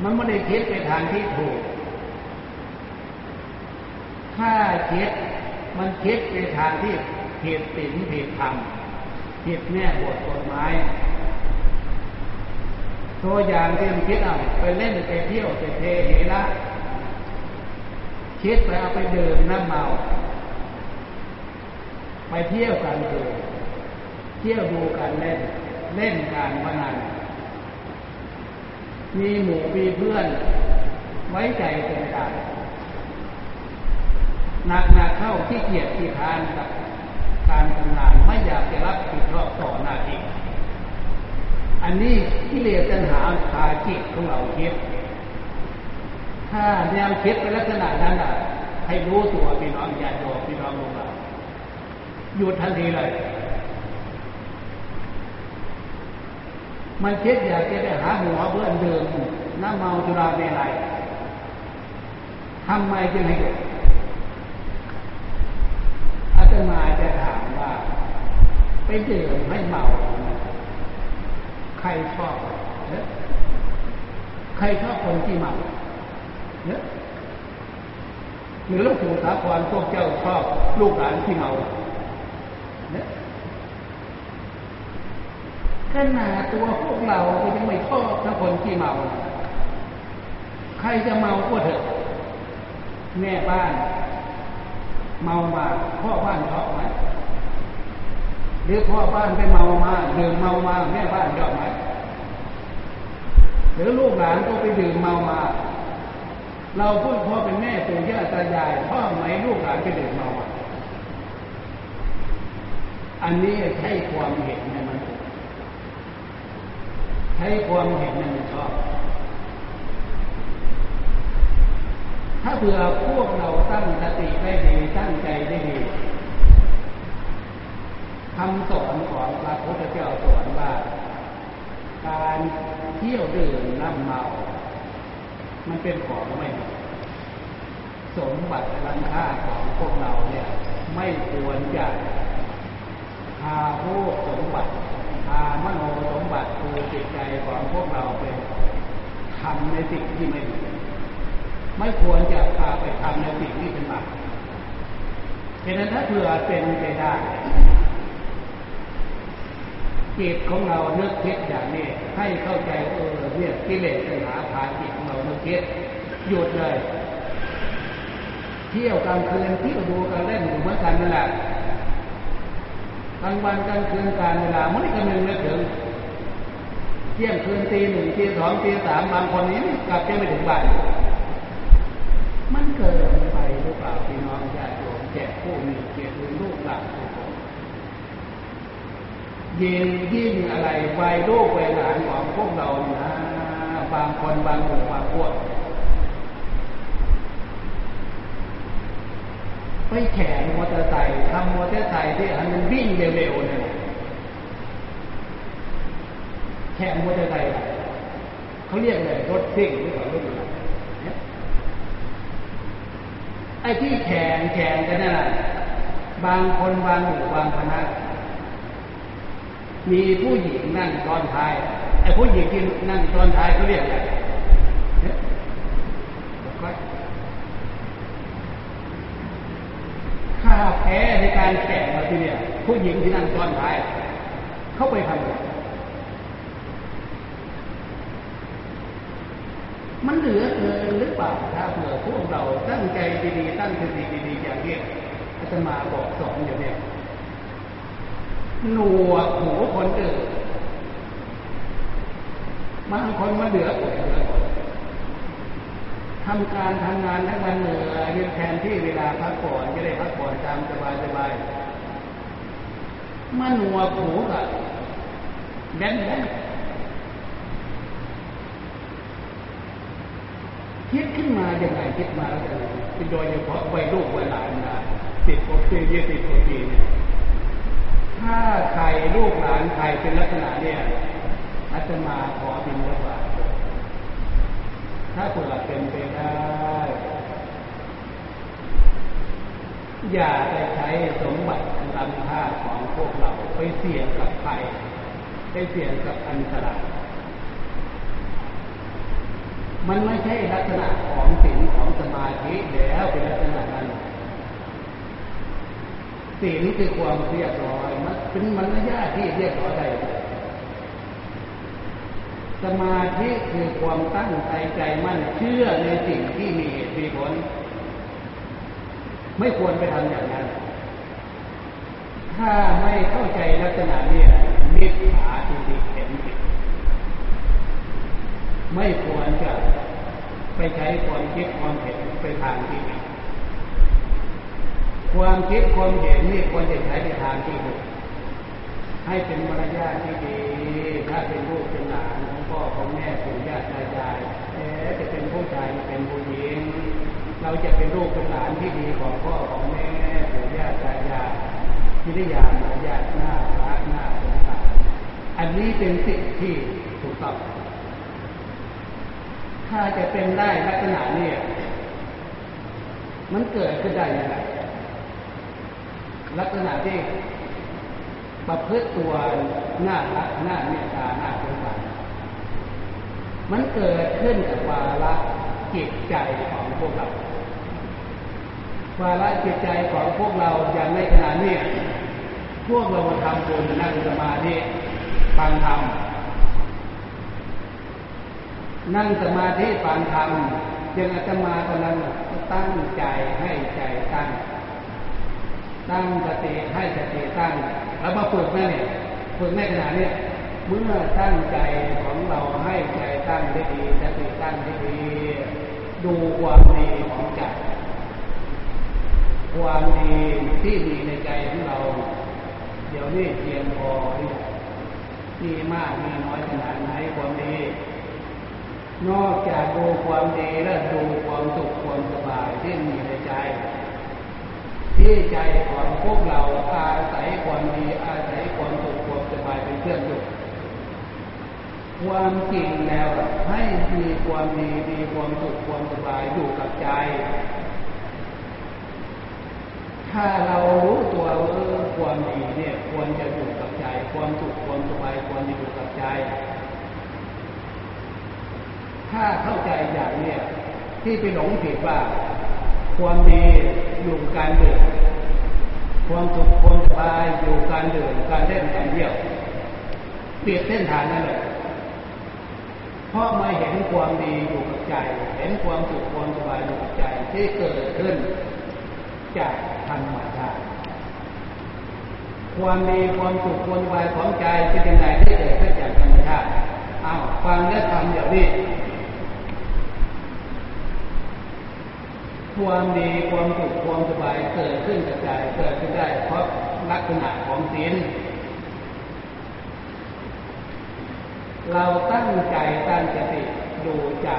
มันไม่ได้คิดไปทางที่ถูก ถ้าคิดมันคิดไปทางที่ผิดศีลผิดธรรมผิดแน่บทกฎหมาย ตัวอย่างที่มันคิดเอาไปเล่นไปเที่ยวไปเทเหระคิดไปเอาไปเดินน้ำเมา ไปเที่ยวกันคือเที่ยวดูกันเล่น เล่นการพนันมีหมู่มีเพื่อน ไว้ใจเป็นกันหนักหนักเข้าที่เกียรติทานกับการทำงานไม่อยากจะรับผิดชอบต่อหน้าที่ อันนี้ที่เลสตัณหาพาจิตของเราคิด ถ้าแนวคิดเป็นลักษณะนั้นอะ ให้รู้ตัวพี่น้องญาติโยพี่น้องลงเราหยุดทันทีเลย มันคิดอยากจะไปหาหัวเพื่อนเดิมน้ำเมาจุราเมลัยทำไมจึงให้หยุดอาตมาจะถามว่า ไปดื่มให้เมา ใครชอบเนี่ยใครชอบคนที่เมาเนี่ยหรือลูกปู่สาครพวกเจ้าชอบลูกหลานที่เมาเนี่ยขนาดตัวพวกเราก็ยังไม่ชอบถ้าคนที่เมา ใครจะเมาก็เถอะแม่บ้าน เมามาพ่อบ้านชอบไหม รือพ่อบ้านไปเมามาดื่มเมามาแม่บ้านชอบไหมหรือลูกหลานก็ไปดื่มเมามา เราพูดพ่อเป็นแม่ปู่ย่าตายายพ่อไหมลูกหลานไปดื่มเมามาอันนี้ใช่ความเห็นในมันใช้ความเห็นในมันชอบถ้าเผื่อพวกเราตั้งสติได้ดีตั้งใจได้ดี คำสอนของพระพุทธเจ้าสอนว่า การเที่ยวดื่มน้ำเมา มันเป็นของไม่สมบัติล้ำค่าของพวกเราเนี่ย ไม่ควรจะพาโภคสมบัติพามโนสมบัติคือจิตใจของพวกเราเป็นทำในสิ่งที่ไม่ดีไม่ควรจะพาไปทำในสิ่งที่เป็นบาปฉะนั้นถ้าเผื่อเป็นไปได้ จิตของเราเนึกคิดอย่างนี้ให้เข้าใจเออเนี่ยกิเลสตัณหาพาจิตของเราเนึกคิดหยุดเลย เที่ยวกลางคืนเที่ยวดูกันเล่นอยู่เหมือนกันนั่นแหละกลางวันกลางคืนการเวลาไม่คำนึงไม่ถึงเที่ยงคืนตีหนึ่งตีสองตีสามบางคนนี้กลับยังไม่ถึงบ้านมันเกินไปหรือเปล่าพี่น้องญาติโยมแก่ผู้มีเกียรติลูกหลานทุกคน เยิ่งยิ่งอะไรวัยลูกวัยหลานของพวกเรานะบางคนบางหมู่บางพวกไปแข่งมอเตอร์ไซค์ทำมอเตอร์ไซค์ที่อันมันวิ่งเร็วๆเนี่ยแข่งมอเตอร์ไซค์เขาเรียกเลยรถซิ่งหรือเปล่ารถอะไรไอ้ที่แข่งแข่งกันนั่นแหละบางคนบางหมู่บางคณะ มีผู้หญิงนั่งตอนท้ายไอ้ผู้หญิงที่นั่งตอนท้ายเขาเรียกอะไรข้าแพ้ในการแข่งมาที่เนี่ยผู้หญิงที่นั่งตอนท้าย เขาไปทำอะไรมันเหลือเกินหรือเปล่าถ้าเผื่อพวกเราตั้งใจดีๆตั้งสติดีๆอย่างเนี้อาตมาบอกสอนอย่างนี้ หนวกหูคนอื่นบางคนมาเหลืออดเลยทำการทำงานทั้งวันเหนื่อยแทนที่เวลาพักผ่อนจะได้พักผ่อนตามสบายสบายมันหัวหูกับแบนแบนคิดขึ้นมาอย่างไรคิดมาแล้วเป็นโดยเฉพาะวัยลูกวัยหลานนะสิบกว่าปียี่สิบกว่าปีเนี่ย ถ้าใครลูกหลานใครเป็นลักษณะเนี่ยอาตมาขอบินระบาถ้าเปิดเป็นไปได้ อย่าไปใช้สมบัติลำค่าของพวกเราไปเสี่ยงกับภัยไปเสี่ยงกับอันตรายมันไม่ใช่ลักษณะของสิ่งของสมาธิแล้วเป็นลักษณะนั้น สิ่งนี้คือความเรียบร้อยมันเป็นมารยาทที่เรียบร้อยได้สมาธิคือความตั้งใจใจมั่นเชื่อในสิ่งที่มีเหตุมีผล ไม่ควรไปทำอย่างนั้น ถ้าไม่เข้าใจลักษณะนี้มิจฉาทิฏฐิเห็นผิดไม่ควรจะไปใช้ความคิดความเห็นไปทางที่ผิด ความคิดความเห็นนี่ควรจะใช้ในทางที่ถูกให้เป็นมารยาทที่ดี ถ้าเป็นลูกเป็นหลานของพ่อของแม่ปู่ย่าตายายเอ๊จะเป็นผู้ชายเป็นผู้หญิง เราจะเป็นลูกเป็นหลานที่ดีของพ่อของแม่ปู่ย่าตายายวิทยามารยาทหน้ารักหน้าสงสารอันนี้เป็นสิ่งที่ถูกต้องถ้าจะเป็นได้ลักษณะนี้มันเกิดขึ้นได้ยังไง ลักษณะที่ประพฤติตัวหน้ารักหน้าเมตตาหน้าสงสารมันเกิดขึ้นกับวาระจิตใจของพวกเรา วาระจิตใจของพวกเราอย่างในขณะนี้พวกเราทำบุญนั่งสมาธิฟังธรรมนั่งสมาธิฟังธรรมยังอาตมากำลังตั้งใจให้ใจตั้ง ตั้งสติให้สติตั้ง แล้วมาฝึกนั่เนี่ยฝึกในขณะนี้เมื่อตั้งใจของเราให้ใจตั้งได้ดีสติตั้งได้ดี ดูความดีของใจความดีที่มีในใจของเรา เดี๋ยวนี้เพียงพอมีมากมีน้อยขนาดไหนความดี นอกจากดูความดีและดูความสุขความสบายที่มีในใจ ที่ใจของพวกเราอาศัยความดีอาศัยความสุขความสบายเป็นเครื่องอยู่ความจริงแล้วให้มีความดีมีความสุขความสบายอยู่กับใจ ถ้าเรารู้ตัวว่าความดีเนี่ยควรจะอยู่กับใจ ความสุขความสบายควรจะอยู่กับใจ ถ้าเข้าใจอย่างเนี้ยที่ไปหลงผิดว่า ความดีอยู่การเดินความสุขความสบายอยู่การเดินการเล่นการเที่ยวเปลี่ยนเส้นทางนั่นแหละเพราะไม่เห็นความดีอยู่กับใจ เห็นความสุขความสบายอยู่กับใจที่เกิดขึ้น จากธรรมชาติความดีความสุขความสบายของใจเป็นยังไงที่เกิดขึ้นจากธรรมชาติอ้าวฟังและทำอย่างนี้ ความดีความสุขความสบายเกิดขึ้นกระจายเกิดขึ้นได้เพราะลักษณะของศีลเราตั้งใจตั้งสติดูใจ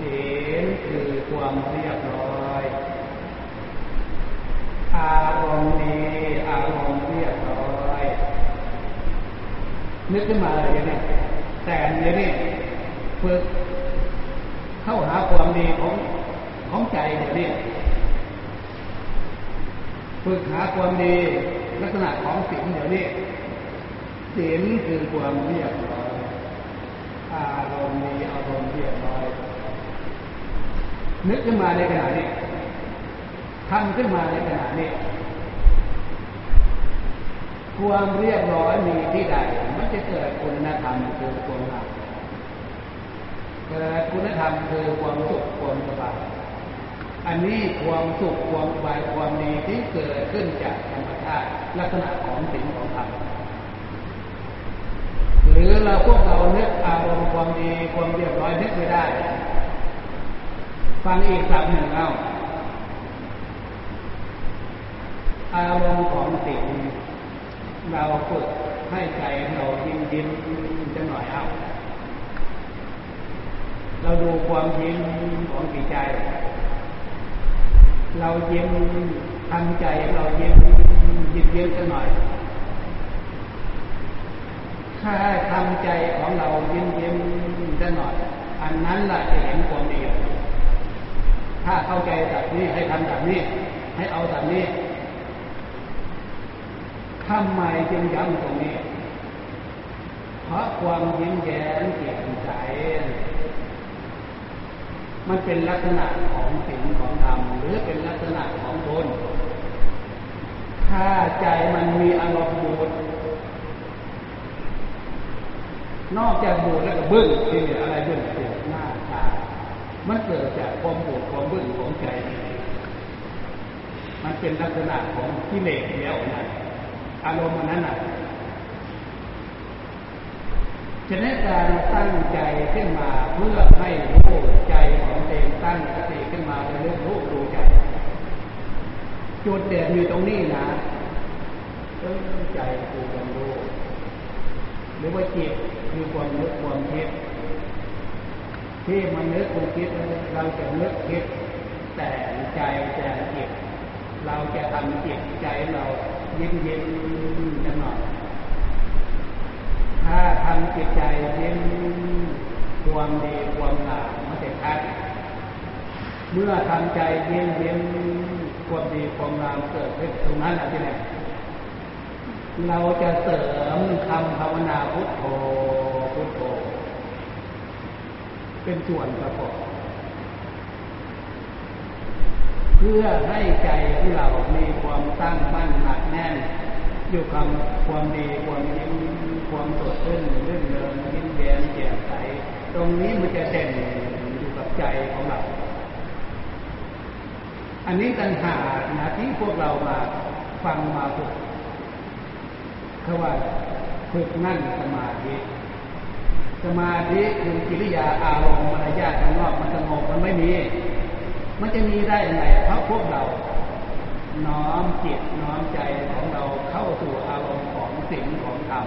ศีลคือความเรียบร้อย อารมณ์ดีอารมณ์เรียบร้อยนึกขึ้นมาเลยเนี่ยแต่เนี่ยนี่ฝึกเข้าหาความดีของ ของใจเดี๋ยวนี้ฝึกหาความดีลักษณะของศีลเดี๋ยวนี้ศีลคือความเรียบร้อยอารมณ์ดีอารมณ์เรียบร้อยนึกขึ้นมาในขณะนี้ทำขึ้นมาในขณะนี้ ความเรียบร้อยมีที่ใดมันจะเกิดคุณธรรมคือความรักเกิดคุณธรรมคือความสุขความสบาย อันนี้ความสุขความสบายความดีที่เกิดขึ้นจากธรรมชาติลักษณะของสิ่งของธรรมหรือเราพวกเราเนึกอารมณ์ความดีความเรียบร้อยนึกไม่ได้ ฟังอีกสับหนึ่งเอาอารมณ์ของสิ่งเราฝึกให้ใจเรายิ้มยิ้มจะหน่อยเอาเราดูความยิ้มของจิตใจ เราเย็นทำใจเราเย็นยิบเย็นกันหน่อย ถ้าทำใจของเราเย็นเย็นกันหน่อย อันนั้นแหละจะเห็นความดี ถ้าเข้าใจแบบนี้ให้ทำแบบนี้ ให้เอาแบบนี้ทำไมจึงย้ำตรงนี้ เพราะความยิ้มแย้มเกี่ยมใจ มันเป็นลักษณะของสิ่งของธรรมหรือเป็นลักษณะของบุญถ้าใจมันมีอารมณ์บูดนอกจากบูดแล้วก็บึ้งทีเนี่ยอะไรบึ้งเกิดหน้าตา มันเกิดจากความบูดความบึ้งของใจ มันเป็นลักษณะของกิเลสแล้วนะอารมณ์นั้นน่ะ ฉะนั้นการตั้งใจขึ้นมาเพื่อให้รู้ใจของเองตั้งสติขึ้นมาในเรื่องรู้ดูใจ จุดเด่นอยู่ตรงนี้นะเออใจคือความรู้หรือว่าจิตคือความนึกความคิดที่มันนึกความคิดเราจะนึกคิดแต่ใจแต่จิตเราจะทำจิตใจเรายิ้มยิ้มจะหน่อย ถ้าทำจิตใจยิ้มความดีความงามมันจะชัดเมื่อทำใจเยิ้มยิ้มความดีความงามเกิดขึ้นตรงนั้นอะไรเนี่ยเราจะเสริมคำภาวนาพุทโธพุทโธ เป็นส่วนประกอบเพื่อให้ใจของเรามีความตั้งมั่นหนักแน่น อยู่คำความดีความยิ้มความสดชื่นเรื่องเดิมยิ้มแย้มแจ่มใสตรงนี้มันจะเด่นอยู่กับใจของเรา อันนี้ตัณหานะที่พวกเรามาฟังมาฝึกเขาว่าฝึกนั่งสมาธิสมาธิคือกิริยาอารมณ์มารยาทข้างนอกมันสงบมันไม่มี มันจะมีได้ยังไงเพราะพวกเรา น้อมจิตน้อมใจของเรา สู่อารมณ์ของสิ่งของธรรม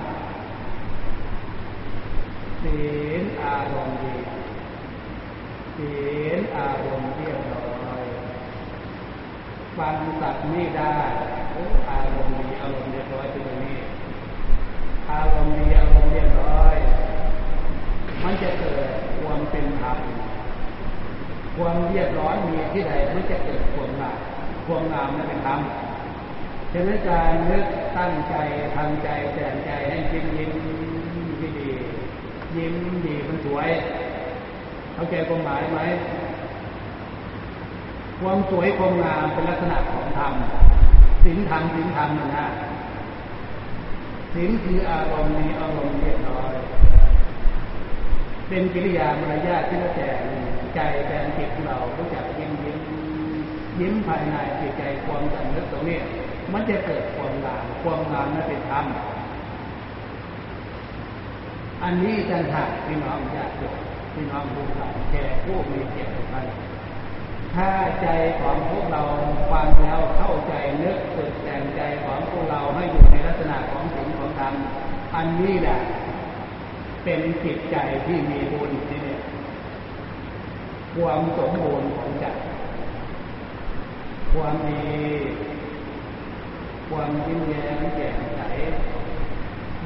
ศีลอารมณ์ดีศีลอารมณ์เรียบร้อยฟังสัตว์ไม่ได้อารมณ์ดีอารมณ์เรียบร้อยเป็นอย่างนี้อารมณ์ดีอารมณ์เรียบร้อย มันจะเกิดความเป็นธรรมความเรียบร้อยมีที่ใดมันจะเกิดความงามความงามนั้นเป็นธรรม ฉะนั้นการนึกตั้งใจทำใจแต่งใจให้ยิ้มยิ้มที่ดี ยิ้มดีมันสวย เข้าใจความหมายไหมความสวยความงามเป็นลักษณะของธรรมสินธรรมสินธรรมนะนะสินคืออารมณ์มีอารมณ์เรียบร้อย เป็นกิริยามารยาทที่เราแต่ใจแทนจิตเรารู้จักยิ้มยิ้มยิ้มภายในจิตใจความสำนึกตรงนี้ มันจะเกิดความงามความงามนั้นเป็นธรรมอันนี้จันหากพี่น้องญาติโยมพี่น้องรู้หลานแก่ผู้มีเกียรติท่านถ้าใจของพวกเราฟังแล้วเข้าใจนึกสึกแต่งใจของพวกเราให้อยู่ในลักษณะของสิ่งของธรรมอันนี้แหละเป็นจิตใจที่มีบุญที่นี่ความสมบูรณ์ของใจความมี ความยิ้มแย้มแจ่มใส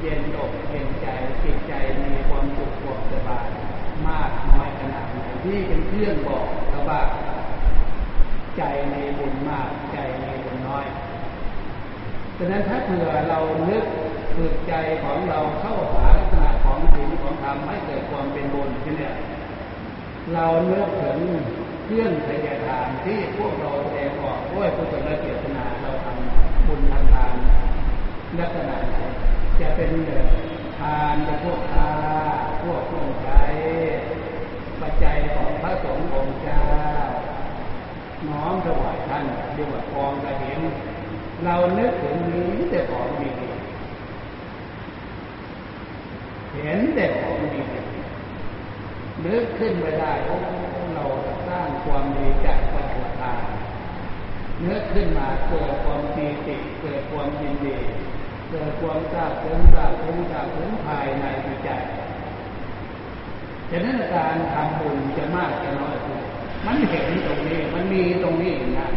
เย็นอกเย็นใจจิตใจมีความสุขความสบายมากน้อยขนาดไหนที่เป็นเครื่องบอกเราว่าใจในบุญมากใจในบุญน้อยฉะนั้นถ้าเผื่อเรานึกฝึกใจของเราเข้าหาลักษณะของสิ่งของธรรมให้เกิดความเป็นบุญที่เนี่ยเราเลือกถึงเครื่องพยาทานที่พวกเราแสดงออกด้วยพุทธเจตนาเรา ทำบุญทานลักษณะไหนจะเป็นทานจะพวกทาพวกเครื่องใช้ปัจจัยของพระสงฆ์องค์เจ้าน้อมถวายท่านเรียกว่ากองกระเห็นเรานึกถึงนี้แต่ของดีเห็นแต่ของดีนึกขึ้นไปได้โอ้เราสร้างความดีจากปัจจุบัน นึกขึ้นมาเกิดความปีติเกิดความยินดีเกิดความทราบซึ้งทราบซึ้งทราบซึ้งภายในจิตใจฉะนั้นการทำบุญจะมากจะน้อยมันเห็นตรงนี้ มันมีตรงนี้นะ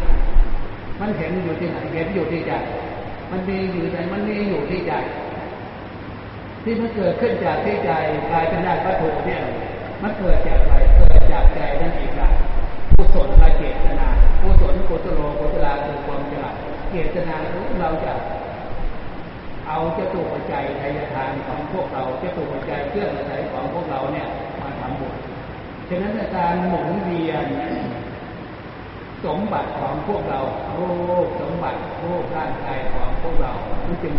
มันเห็นอยู่ที่ไหนเห็นอยู่ที่ใจมันมีอยู่ไหนมันมีอยู่ที่ใจที่มันเกิดขึ้นจากที่ใจกลายเป็นได้วัตถุเนี่ยมันเกิดจากอะไรเกิดจากใจนั่นเองนะศลละเจตนา กุศลกุศโลกุศลาคือความฉลาดเจตนาเราจะเอาเจ้าตัวปัจจัยทายทานของพวกเราเจ้าตัวปัจจัยเครื่องอาศัยของพวกเราเนี่ยมาทำบุญฉะนั้นการหมุนเวียนสมบัติของพวกเราโรคสมบัติโรคร่างกายของพวกเรามันจึง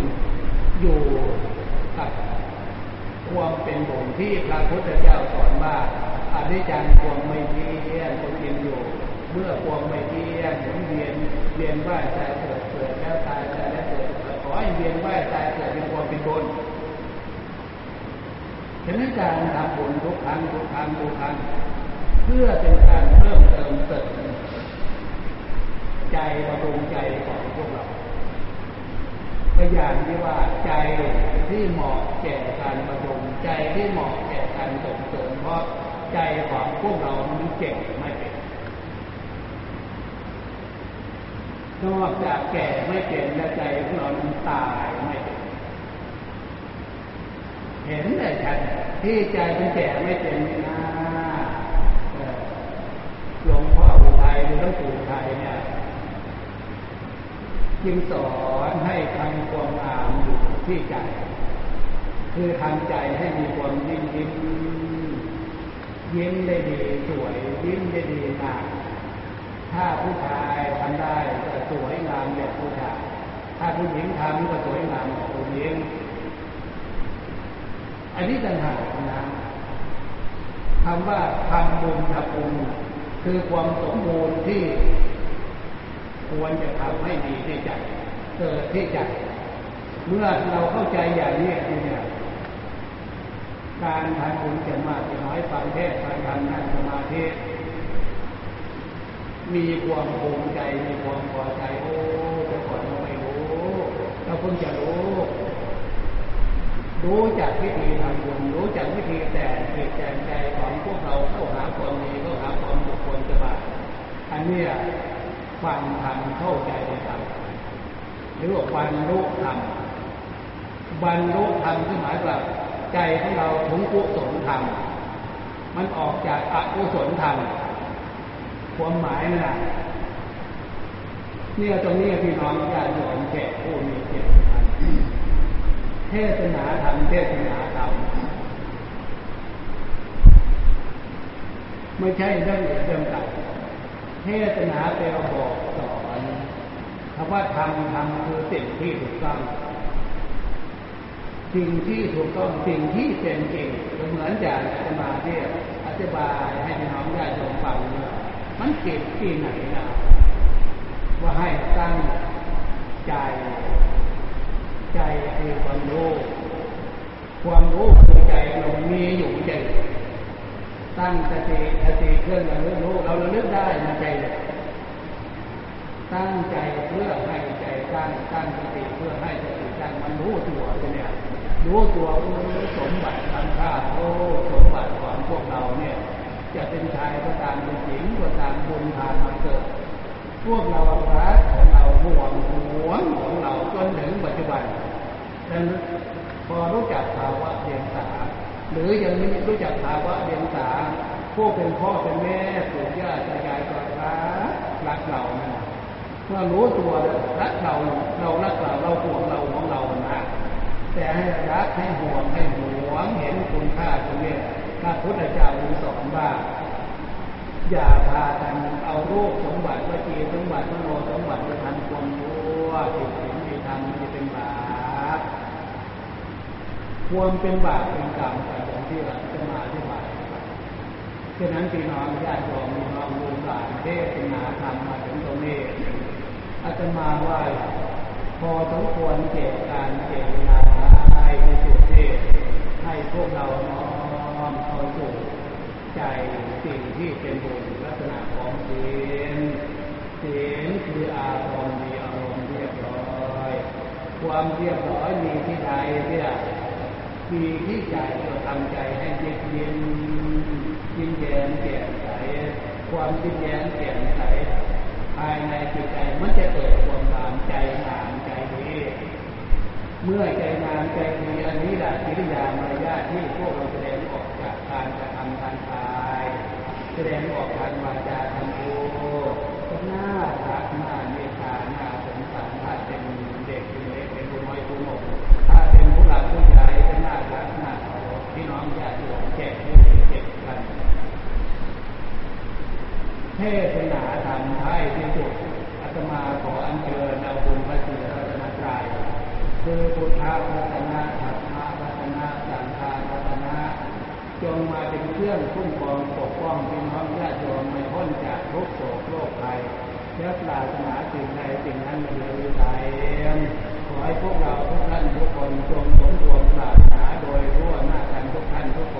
อยู่กับความเป็นบุญที่พระพุทธเจ้าสอนว่าอนิจจังความไม่เที่ยงคนกินอยู่ เมื่อความไม่เที่ยงหมุนเวียนเวียนว่ายตายเกิดเกิดแล้วตายตายแล้วเกิดขอให้เวียนว่ายตายเกิดเป็นความเป็นบุญฉะนั้นการทำบุญทุกครั้งทุกครั้งทุกครั้งเพื่อเป็นการเพิ่มเติมเติมใจประดุงใจของพวกเราพยานที่ว่าใจที่เหมาะแก่การประดุงใจที่เหมาะแก่การส่งเสริมเพราะใจของพวกเรามันเก่งไม่เป็น นอกจากแก่ไม่เป็นและใจของเราตายไม่เป็นเห็นได้ชัดที่ใจมันแก่ไม่เป็นนะหลวงพ่ออุทัยหรือหลวงปู่อุทัยเนี่ยจึงสอนให้ทำความงามอยู่ที่ใจ คือทำใจให้มีความยิ้มยิ้มยิ้มได้ดีสวยยิ้มได้ดีงาม ถ้าผู้ชายทำได้จะสวยงามแบบผู้ชาย ถ้าผู้หญิงทำก็สวยงามแบบผู้หญิง อันนี้ต่างหากนะคำว่าทำบุญทำบุญคือความสมบูรณ์ที่ควรจะทำให้ดีที่ใจเกิดที่ใจเมื่อเราเข้าใจอย่างนี้เนี่ยการทำบุญจะมากจะน้อยฟังเทศฟังธรรมนั่งสมาธิ มีความภูมิใจมีความพอใจโอ้แต่ก่อนเราไม่รู้เราเพิ่งจะรู้ รู้จักวิธีทำบุญรู้จักวิธีแต่งจิตแต่ใจของพวกเราเข้าหาความดีเข้าหาความสุขความสบายอันนี้ฟังธรรมเข้าใจธรรมหรือว่าบรรลุธรรมบรรลุธรรมที่หมายว่าใจของเราถึงกุศลธรรมมันออกจากอกุศลธรรม ความหมายนะเนี่ยตรงนี้พี่น้องญาติโยมแก่ผู้มีเกียรติเทศนาธรรมเทศนาธรรมไม่ใช่เรื่องเรื่องต่าเทศนาแปลว่าบอกสอนคำว่าทำทำคือสิ่งที่ถูกต้อง สิ่งที่ถูกต้องสิ่งที่เป็นจริงเหมือนอย่างอามาเทียอธิบายให้พี่น้องญาติโยมฟัง มันเก็บที่ไหนนะว่าให้ตั้งใจ ใจคือความรู้ความรู้คือใจเรามีอยู่ใจตั้งสติสติเครื่องเรารู้เราระลึกได้ในใจตั้งใจเพื่อให้ใจตั้งตั้งสติเพื่อให้สติตั้งมันรู้ตัวเนี่ยรู้ตัวรู้สมบัติทำค่าโอ้สมบัติของพวกเราเนี่ย จะเป็นชายก็ตามเป็นหญิงก็ตามบุญทานมาเกิด พวกเรารักของเราห่วงหวงของเราจนถึงปัจจุบันดังนั้นพอรู้จักภาวะเดียงสาหรือยังไม่รู้จักภาวะเดียงสาพวกเป็นพ่อเป็นแม่ปู่ย่าตายายก็รักรักเรานะเมื่อรู้ตัวรักเราเรารักเราเราห่วงเราของเรานะแต่ให้รักให้ห่วงให้หวงเห็นคุณค่าตรงนี้ พระพุทธเจ้าสอนว่า อย่าพากันเอาโรูปสมบัติวจีสมบัติมโนสมบัติไปทำความชั่วผิดศีลผิดธรรมมันจะเป็นบาปควรเป็นบาปเป็นกรรมแต่องที่เราจะมาอธิบายฉะนั้นพี่น้องญาติโยมน้องลูกหลานเทศนาธรรมมาถึงตรงนี้อาจจะมาว่าพอสมควรเก็บการเก็บเวลาได้ในสุดเทศให้พวกเราเน้ อมเข้าสู่ใจสิ่งที่เป็นบุญลักษณะของศีลศีลคืออารมณ์มีอารมณ์เรียบร้อย ความเรียบร้อยมีที่ใดเนี่ยมีที่ใจเราทำใจให้เย็นเย็นยิ้มแย้มแจ่มใสความยิ้มแย้มแจ่มใสภายในจิตใจมันจะเกิดความงามใจงามใจดีเมื่อใจงามใจดีอันนี้แหละกิริยามารยาทที่พวกเราแสดง จากการกระทำการตายแสดงออกทางวาจาทางโอก็น่ารักน่าเมตตาน่าสงสารถ้าเป็นเด็กเป็นเล็กเป็นผู้น้อยผู้หนุ่มถ้าเป็นผู้หลักผู้ใหญ่ก็น่ารักน่าเคารพพี่น้องญาติโยมแจกผู้เจ็บกันเทศนาธรรมท้ายที่สุดอาตมาขออัญเชิญเอาคุณพระศรีรัตนตรัยคือพุทธรัตนะธรรมรัตนะสังฆรัตนะ จงมาเป็นเครื่องคุ้มครองปกป้องพี่น้องญาติโยมไม่พ้นจากทุกโศกโรคภัยเชื้อปราศนาสิ่งใดสิ่งนั้นเลยตายขอให้พวกเราทุกท่านทุกคนจงสมควรปรารถนาโดยทั่วหน้ากันทุกท่านทุกค